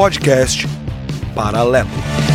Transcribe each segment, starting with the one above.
podcast Paralelo.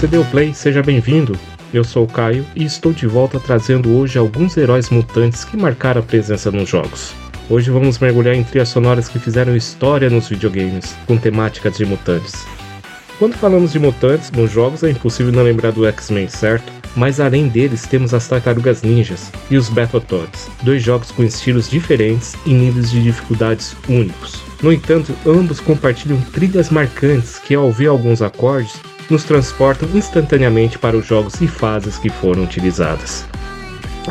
Você deu play, seja bem-vindo. Eu sou o Caio e estou de volta trazendo hoje alguns heróis mutantes que marcaram a presença nos jogos. Hoje vamos mergulhar em trilhas sonoras que fizeram história nos videogames, com temáticas de mutantes. Quando falamos de mutantes nos jogos é impossível não lembrar do X-Men, certo? Mas além deles temos as Tartarugas Ninjas e os Battletoads, dois jogos com estilos diferentes e níveis de dificuldades únicos. No entanto, ambos compartilham trilhas marcantes que, ao ouvir alguns acordes, nos transportam instantaneamente para os jogos e fases que foram utilizadas.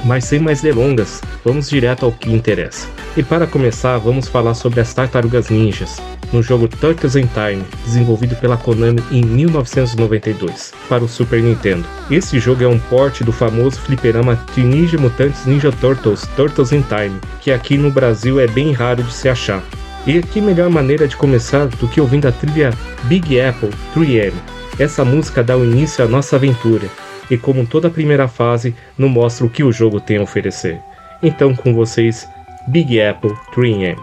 Mas sem mais delongas, vamos direto ao que interessa. E para começar, vamos falar sobre as Tartarugas Ninjas, no jogo Turtles in Time, desenvolvido pela Konami em 1992, para o Super Nintendo. Esse jogo é um porte do famoso fliperama Teenage Mutantes Ninja Turtles Turtles in Time, que aqui no Brasil é bem raro de se achar. E que melhor maneira de começar do que ouvindo a trilha Big Apple 3M, essa música dá o início à nossa aventura e, como toda a primeira fase, nos mostra o que o jogo tem a oferecer. Então, com vocês, Big Apple 3M.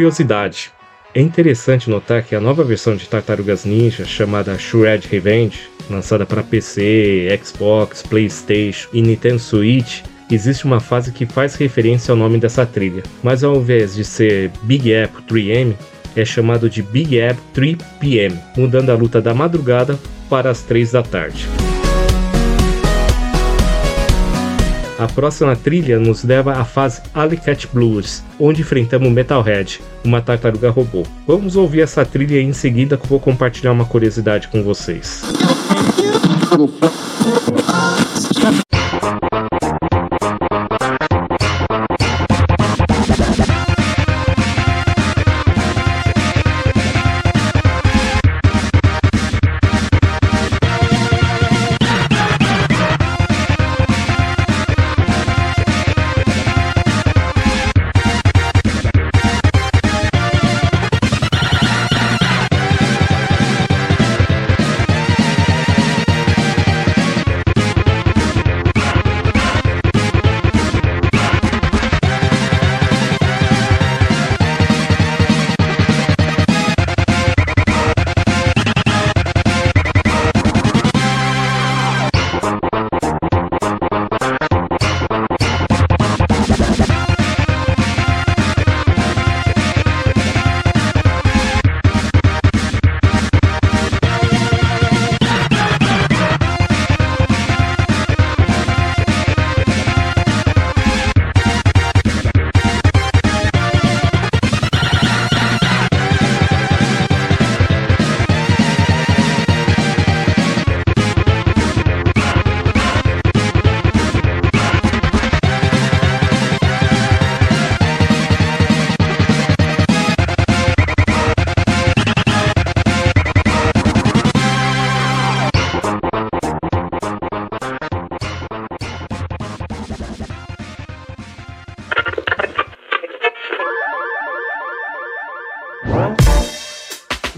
Curiosidade: é interessante notar que a nova versão de Tartarugas Ninja, chamada Shred Revenge, lançada para PC, Xbox, PlayStation e Nintendo Switch, existe uma fase que faz referência ao nome dessa trilha, mas ao invés de ser Big Apple 3M, é chamado de Big Apple 3 PM, mudando a luta da madrugada para as 3 da tarde. A próxima trilha nos leva à fase Alicat Blues, onde enfrentamos Metalhead, uma tartaruga robô. Vamos ouvir essa trilha e em seguida vou compartilhar uma curiosidade com vocês.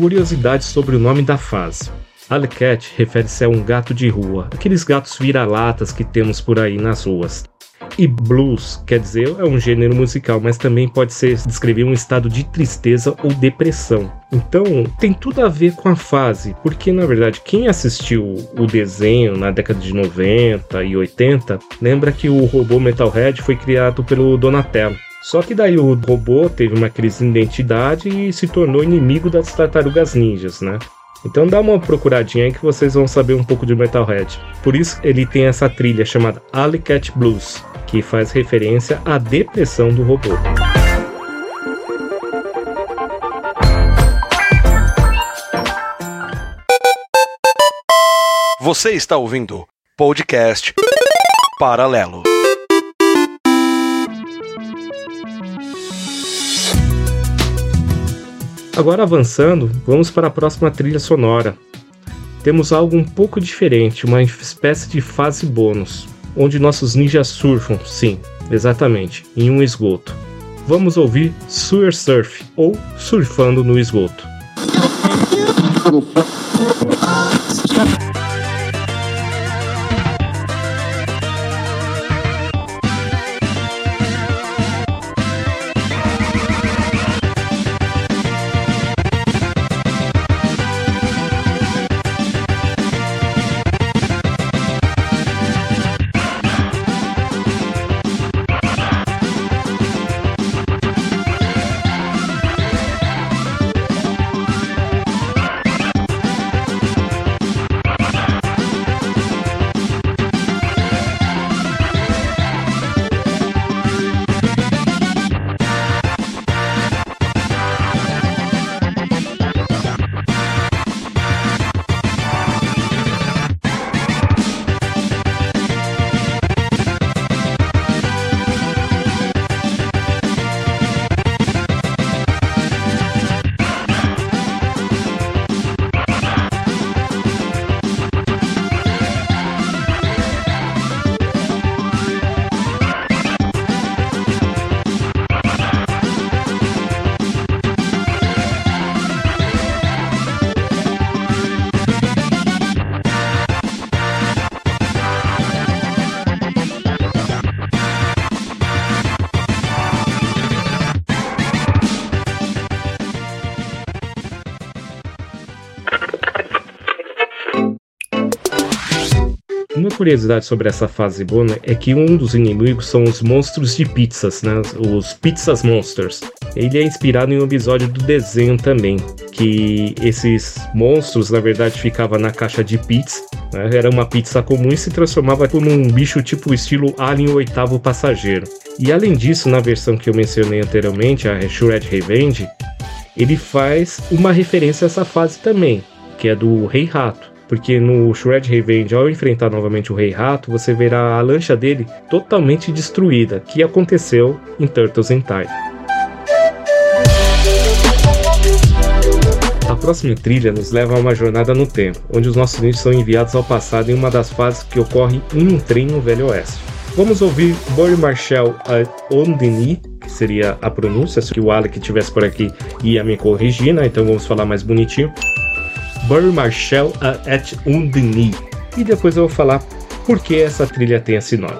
Curiosidades sobre o nome da fase. Alley Cat refere-se a um gato de rua, aqueles gatos vira-latas que temos por aí nas ruas. E blues, quer dizer, é um gênero musical, mas também pode ser descrever um estado de tristeza ou depressão. Então, tem tudo a ver com a fase, porque na verdade, quem assistiu o desenho na década de 90 e 80, lembra que o robô Metalhead foi criado pelo Donatello. Só que daí o robô teve uma crise de identidade e se tornou inimigo das tartarugas ninjas, né? Então dá uma procuradinha aí que vocês vão saber um pouco de Metalhead. Por isso ele tem essa trilha chamada Alley Cat Blues, que faz referência à depressão do robô. Você está ouvindo podcast Paralelo. Agora avançando, vamos para a próxima trilha sonora. Temos algo um pouco diferente, uma espécie de fase bônus, onde nossos ninjas surfam, sim, exatamente, em um esgoto. Vamos ouvir Sewer Surf ou Surfando no Esgoto. Curiosidade sobre essa fase bona é que um dos inimigos são os monstros de pizzas, né? Os Pizzas Monsters. Ele é inspirado em um episódio do desenho também, que esses monstros na verdade ficavam na caixa de pizza, né? era uma pizza comum e se transformava num bicho tipo estilo Alien Oitavo Passageiro. E além disso, na versão que eu mencionei anteriormente, a Shred Revenge, ele faz uma referência a essa fase também, que é do Rei Rato. Porque no Shred Revenge, ao enfrentar novamente o Rei Rato, você verá a lancha dele totalmente destruída, que aconteceu em Turtles in Time. A próxima trilha nos leva a uma jornada no tempo, onde os nossos ninjas são enviados ao passado em uma das fases que ocorre em um trem no Velho Oeste. Vamos ouvir Burry Marshall Ondini, que seria a pronúncia, se o Alec estivesse por aqui ia me corrigir, né? então vamos falar mais bonitinho. Burry Marshall at Undini. E depois eu vou falar por que essa trilha tem esse nome.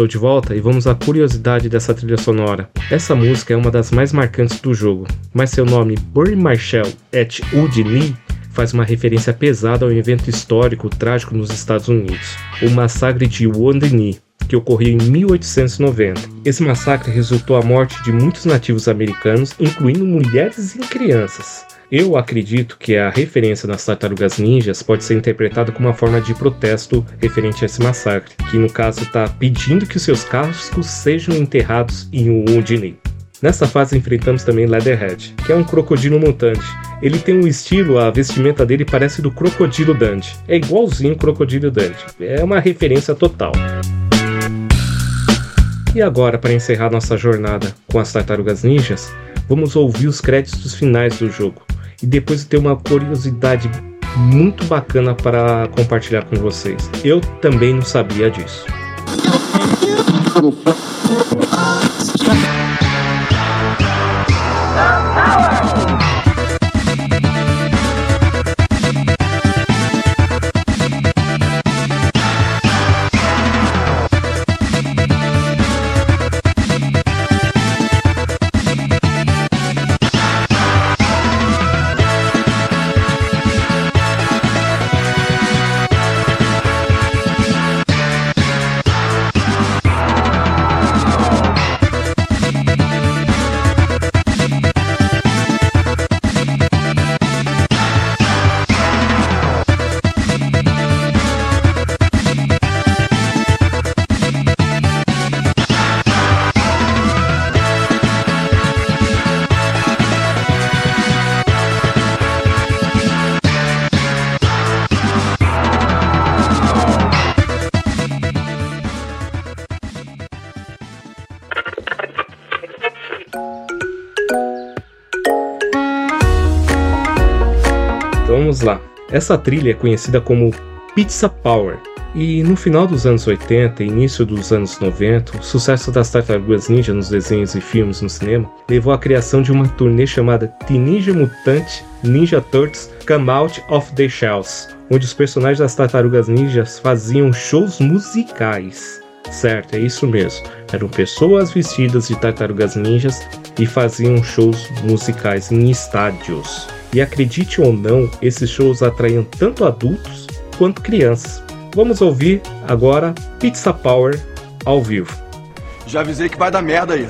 Estou de volta e vamos à curiosidade dessa trilha sonora. Essa música é uma das mais marcantes do jogo, mas seu nome Burry Marshall et Udini faz uma referência pesada ao evento histórico trágico nos Estados Unidos, o massacre de Wounded que ocorreu em 1890. Esse massacre resultou a morte de muitos nativos americanos, incluindo mulheres e crianças. Eu acredito que a referência nas tartarugas ninjas pode ser interpretada como uma forma de protesto referente a esse massacre, que no caso está pedindo que seus cascos sejam enterrados em Wounded Knee. Nessa fase enfrentamos também Leatherhead, que é um crocodilo mutante. Ele tem um estilo, a vestimenta dele parece do Crocodilo Dundee. É igualzinho o Crocodilo Dundee. É uma referência total. E agora, para encerrar nossa jornada com as Tartarugas Ninjas, vamos ouvir os créditos finais do jogo. E depois ter uma curiosidade muito bacana para compartilhar com vocês. Eu também não sabia disso. Essa trilha é conhecida como Pizza Power. E no final dos anos 80 e início dos anos 90, o sucesso das Tartarugas Ninja nos desenhos e filmes no cinema levou à criação de uma turnê chamada Teenage Mutant Ninja Turtles Come Out of the Shells, onde os personagens das Tartarugas Ninjas faziam shows musicais. Certo, é isso mesmo. Eram pessoas vestidas de tartarugas ninjas e faziam shows musicais em estádios. E acredite ou não, esses shows atraíam tanto adultos quanto crianças. Vamos ouvir agora Pizza Power ao vivo. Já avisei que vai dar merda aí.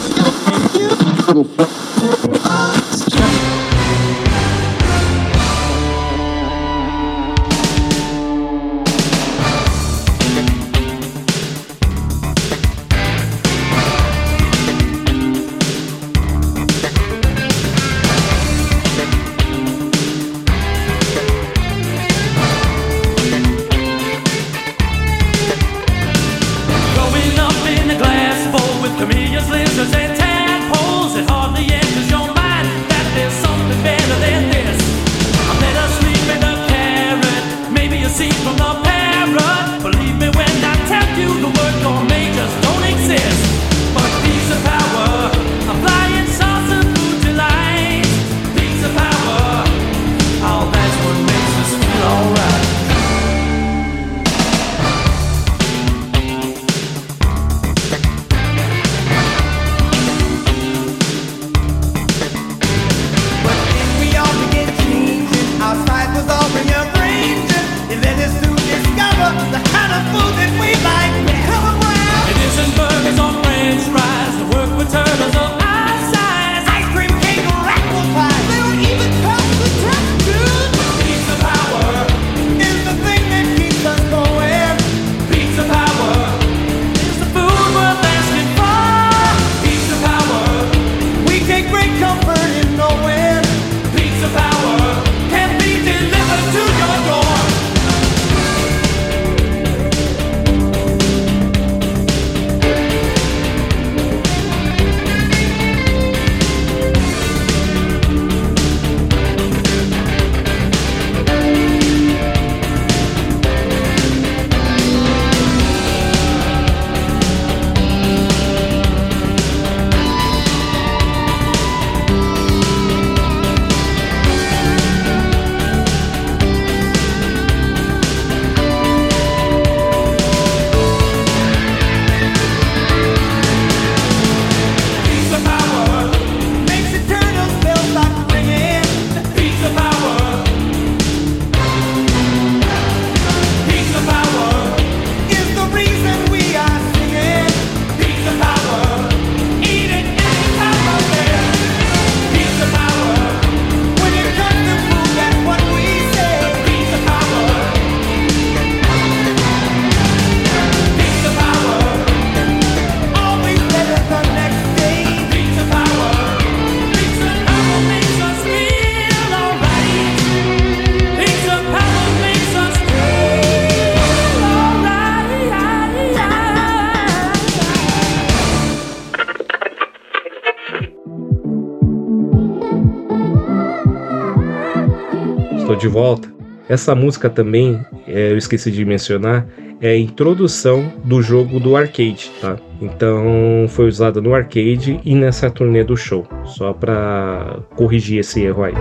De volta. Essa música também, é, eu esqueci de mencionar, é a introdução do jogo do arcade, tá? Então foi usada no arcade e nessa turnê do show, só para corrigir esse erro aí.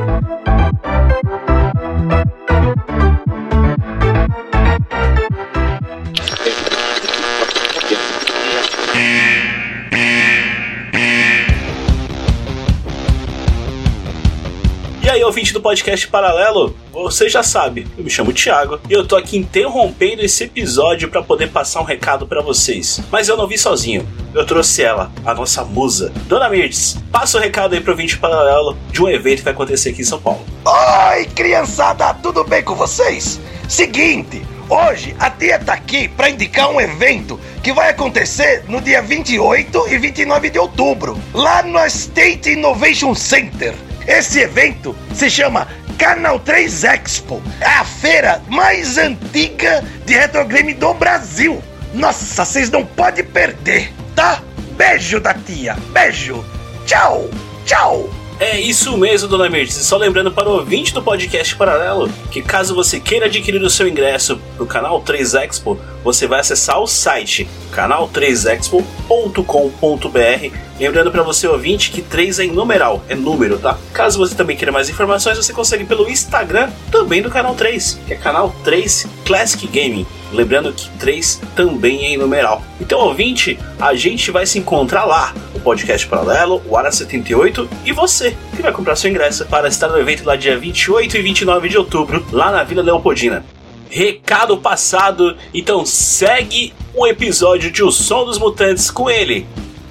Do podcast Paralelo, você já sabe, eu me chamo Thiago e eu tô aqui interrompendo esse episódio para poder passar um recado para vocês. Mas eu não vi sozinho, eu trouxe ela, a nossa musa, Dona Mirtz. Passa o recado aí pro ouvinte Paralelo de um evento que vai acontecer aqui em São Paulo. Oi, criançada, tudo bem com vocês? Seguinte, hoje a tia tá aqui para indicar um evento que vai acontecer no dia 28 e 29 de outubro, lá no State Innovation Center. Esse evento se chama Canal 3 Expo. É a feira mais antiga de retrogame do Brasil. Nossa, vocês não podem perder, tá? Beijo da tia, beijo. Tchau, tchau. É isso mesmo, Dona Mirtz. E só lembrando para o ouvinte do podcast Paralelo que caso você queira adquirir o seu ingresso para o Canal 3 Expo, você vai acessar o site canal3expo.com.br. Lembrando para você ouvinte que 3 é em numeral, é número, tá? Caso você também queira mais informações, você consegue pelo Instagram também do Canal 3, que é Canal 3 Classic Gaming. Lembrando que 3 também é em numeral. Então, ouvinte, a gente vai se encontrar lá. O podcast paralelo, o Ara 78 e você que vai comprar seu ingresso para estar no evento lá dia 28 e 29 de outubro, lá na Vila Leopoldina. Recado passado, então segue o episódio de O Som dos Mutantes com ele,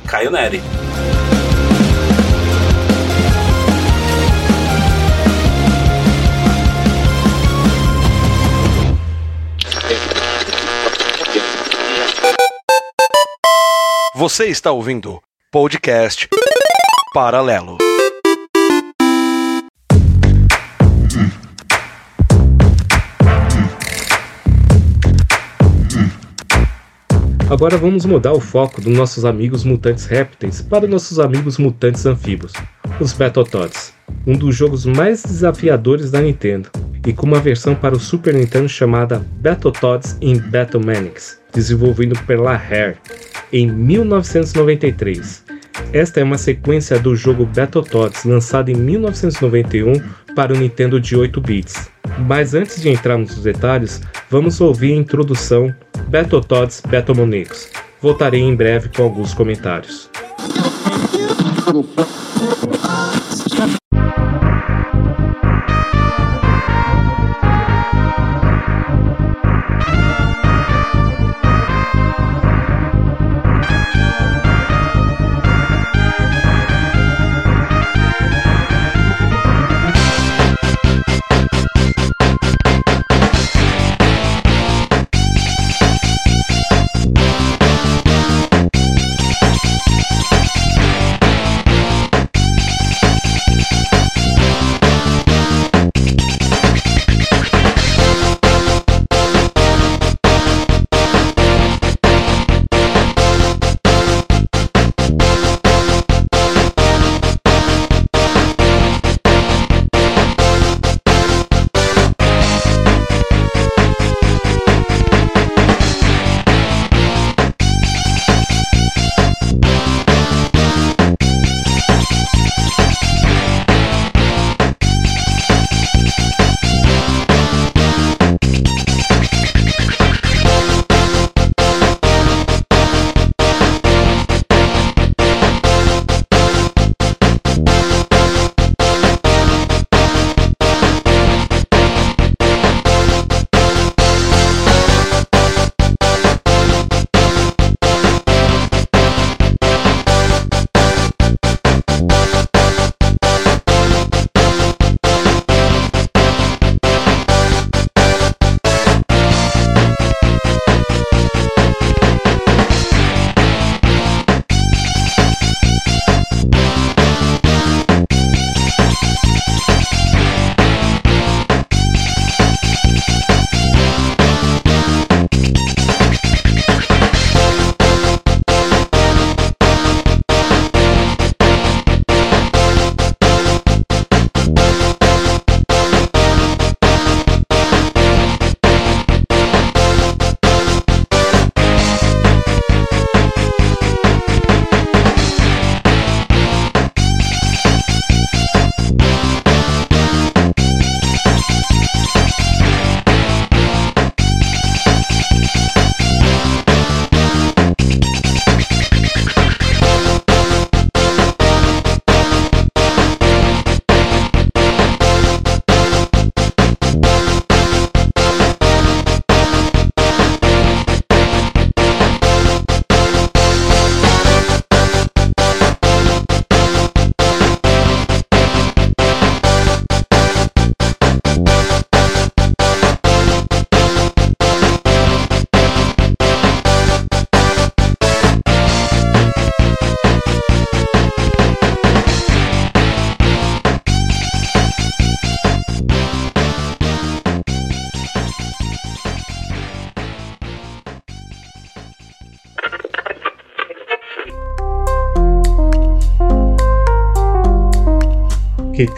Caio Neri. Você está ouvindo podcast Paralelo. Agora vamos mudar o foco dos nossos amigos mutantes répteis para nossos amigos mutantes anfíbios, os Battletoads, um dos jogos mais desafiadores da Nintendo, e com uma versão para o Super Nintendo chamada Battletoads in Battlemanics, desenvolvido pela Rare em 1993. Esta é uma sequência do jogo Battletoads, lançado em 1991 para o Nintendo de 8 bits. Mas antes de entrarmos nos detalhes, vamos ouvir a introdução Battletoads Battlemonicos. Voltarei em breve com alguns comentários.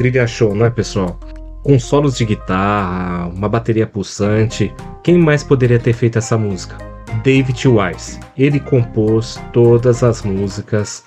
Trilha show, não é, pessoal? Com solos de guitarra, uma bateria pulsante. Quem mais poderia ter feito essa música? David Wise. Ele compôs todas as músicas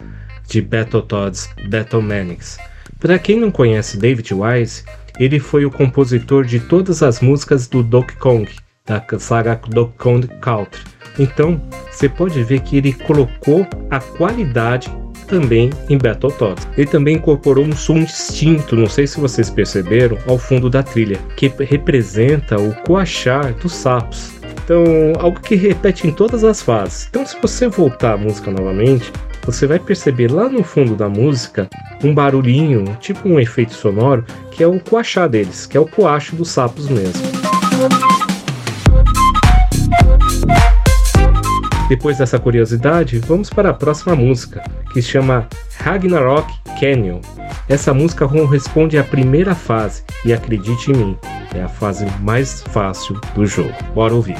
de Battletoads Battlemanics. Para quem não conhece David Wise, ele foi o compositor de todas as músicas do Donkey Kong, da saga Donkey Kong Country. Então, você pode ver que ele colocou a qualidade também em Battletoads. Ele também incorporou um som distinto, não sei se vocês perceberam, ao fundo da trilha, que representa o coachar dos sapos. Então, algo que repete em todas as fases. Então, se você voltar a música novamente, você vai perceber lá no fundo da música um barulhinho, tipo um efeito sonoro, que é o coachar deles, que é o coacho dos sapos mesmo. Depois dessa curiosidade, vamos para a próxima música, que chama Ragnarok Canyon. Essa música corresponde à primeira fase, e acredite em mim, é a fase mais fácil do jogo. Bora ouvir.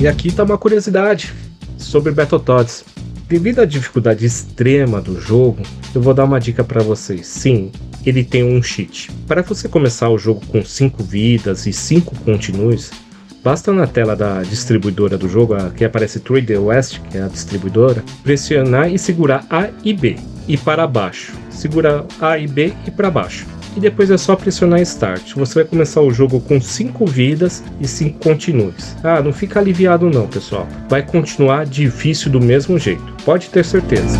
E aqui está uma curiosidade sobre Battletoads. Devido à dificuldade extrema do jogo, eu vou dar uma dica para vocês. Sim, ele tem um cheat. Para você começar o jogo com 5 vidas e 5 continues, basta na tela da distribuidora do jogo, que aparece Trade West, que é a distribuidora, pressionar e segurar A e B e para baixo. Segura A e B e para baixo e depois é só pressionar Start. Você vai começar o jogo com 5 vidas e 5 continues. Ah, não fica aliviado não, pessoal. Vai continuar difícil do mesmo jeito. Pode ter certeza.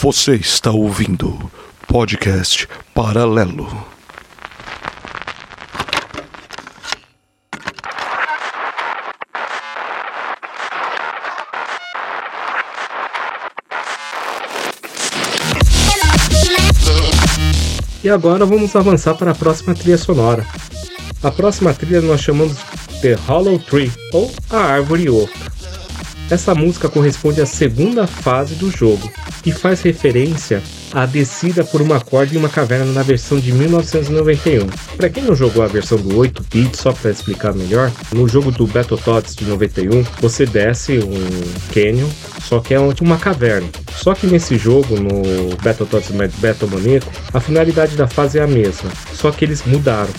Você está ouvindo podcast Paralelo. E agora vamos avançar para a próxima trilha sonora. A próxima trilha nós chamamos The Hollow Tree, ou A Árvore Oca. Essa música corresponde à segunda fase do jogo e faz referência à descida por uma corda em uma caverna na versão de 1991. Para quem não jogou a versão do 8-bit, só para explicar melhor, no jogo do Battletoads de 91, você desce um canyon, só que é uma caverna. Só que nesse jogo, no Battletoads Battle Maníaco, a finalidade da fase é a mesma, só que eles mudaram.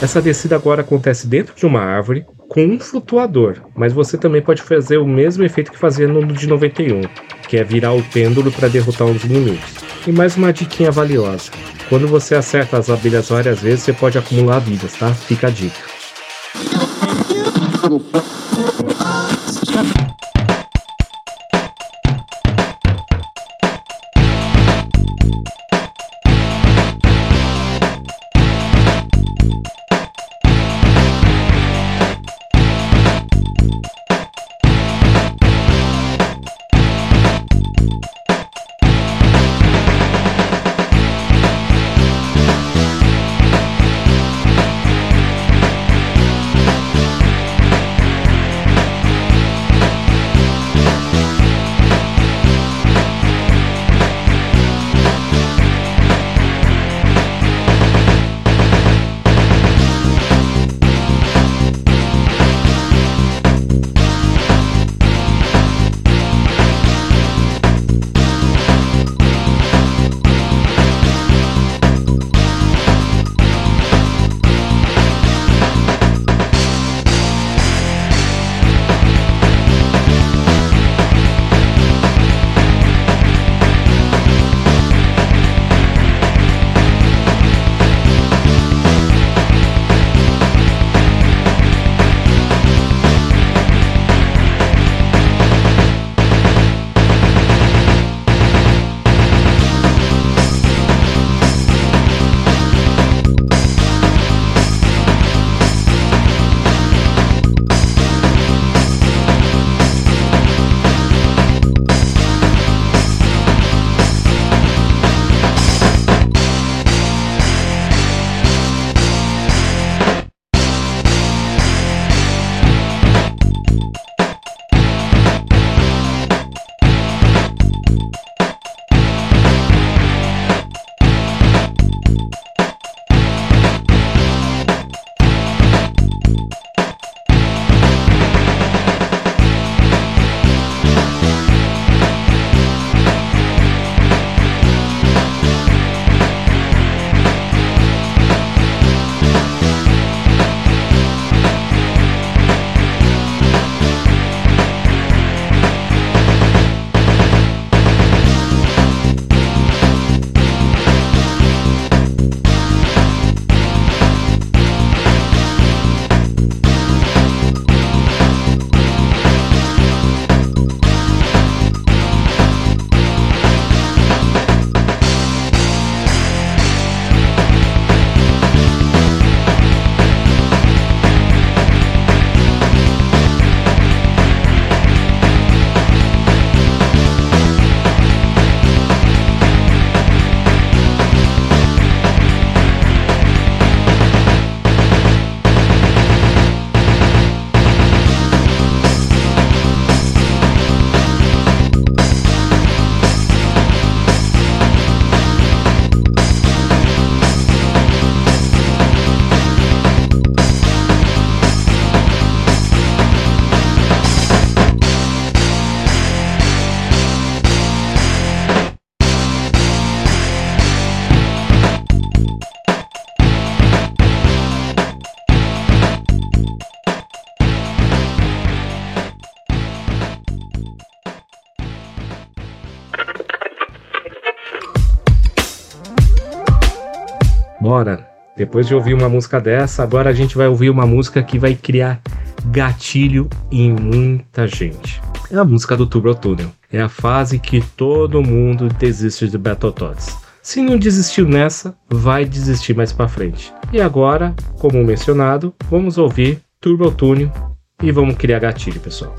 Essa descida agora acontece dentro de uma árvore com um flutuador, mas você também pode fazer o mesmo efeito que fazia no de 91, que é virar o pêndulo para derrotar uns inimigos. E mais uma diquinha valiosa: quando você acerta as abelhas várias vezes, você pode acumular vidas, tá? Fica a dica. Depois de ouvir uma música dessa, agora a gente vai ouvir uma música que vai criar gatilho em muita gente. É a música do Turbo Tunnel. É a fase que todo mundo desiste de Battletoads. Se não desistiu nessa, vai desistir mais para frente. E agora, como mencionado, vamos ouvir Turbo Tunnel e vamos criar gatilho, pessoal.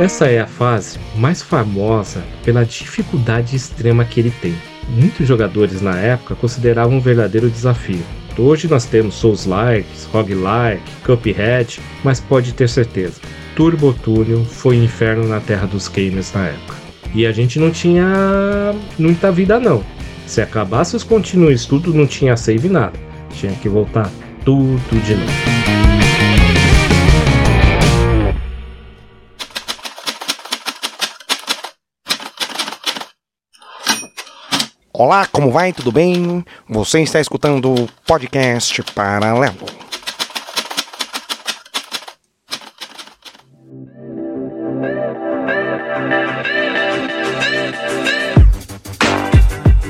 Essa é a fase mais famosa pela dificuldade extrema que ele tem. Muitos jogadores na época consideravam um verdadeiro desafio. Hoje nós temos Souls-like, Roguelike, Cuphead, mas pode ter certeza, Turbo Tunnel foi um inferno na terra dos gamers na época. E a gente não tinha muita vida não. Se acabasse os continues tudo, não tinha save nada. Tinha que voltar tudo de novo. Olá, como vai? Tudo bem? Você está escutando o podcast Paralelo.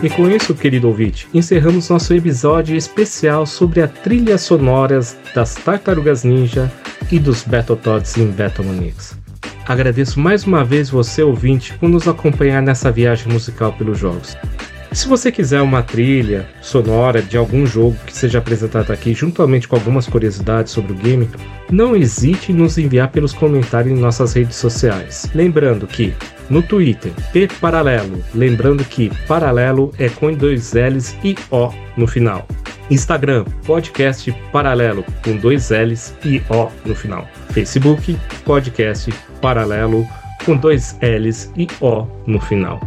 E com isso, querido ouvinte, encerramos nosso episódio especial sobre a trilha sonoras das Tartarugas Ninja e dos Battletoads em Battlemonix. Agradeço mais uma vez você, ouvinte, por nos acompanhar nessa viagem musical pelos jogos. Se você quiser uma trilha sonora de algum jogo que seja apresentado aqui, juntamente com algumas curiosidades sobre o game, não hesite em nos enviar pelos comentários em nossas redes sociais. Lembrando que no Twitter, P Paralelo, lembrando que Paralelo é com dois L's e O no final. Instagram, Podcast Paralelo, com dois L's e O no final. Facebook, Podcast Paralelo, com dois L's e O no final.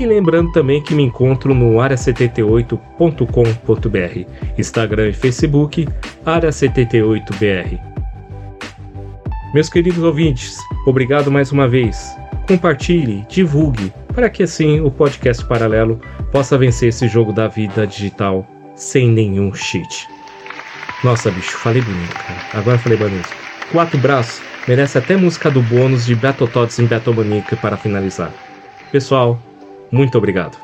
E lembrando também que me encontro no área78.com.br, Instagram e Facebook, área78br. Meus queridos ouvintes, obrigado mais uma vez. Compartilhe, divulgue, para que assim o podcast paralelo possa vencer esse jogo da vida digital sem nenhum cheat. Nossa, bicho, falei bonito, cara. Agora falei bonito. Quatro braços merece até música do bônus de Battletoads em Battle Maniac para finalizar. Pessoal, muito obrigado.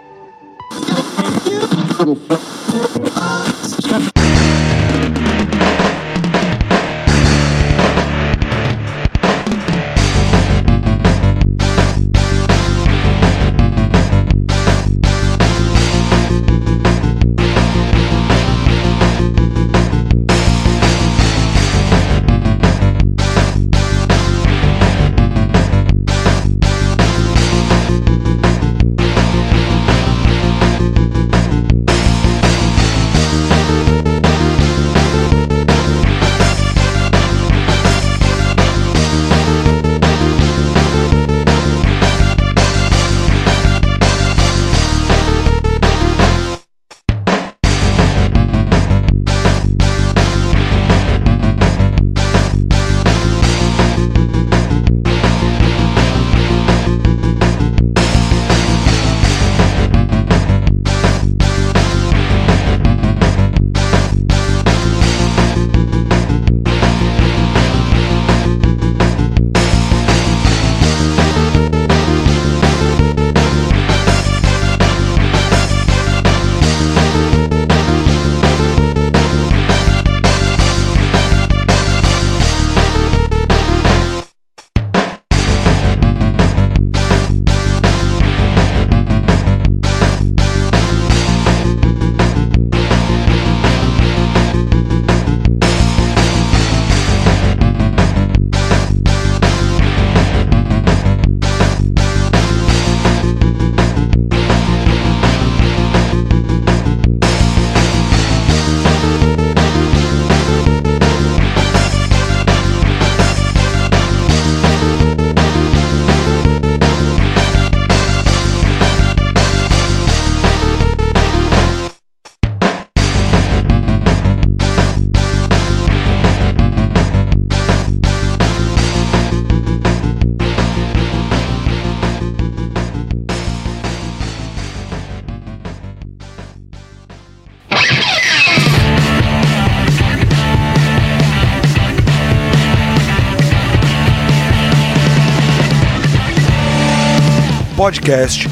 Podcast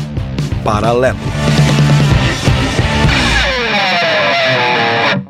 Paralelo.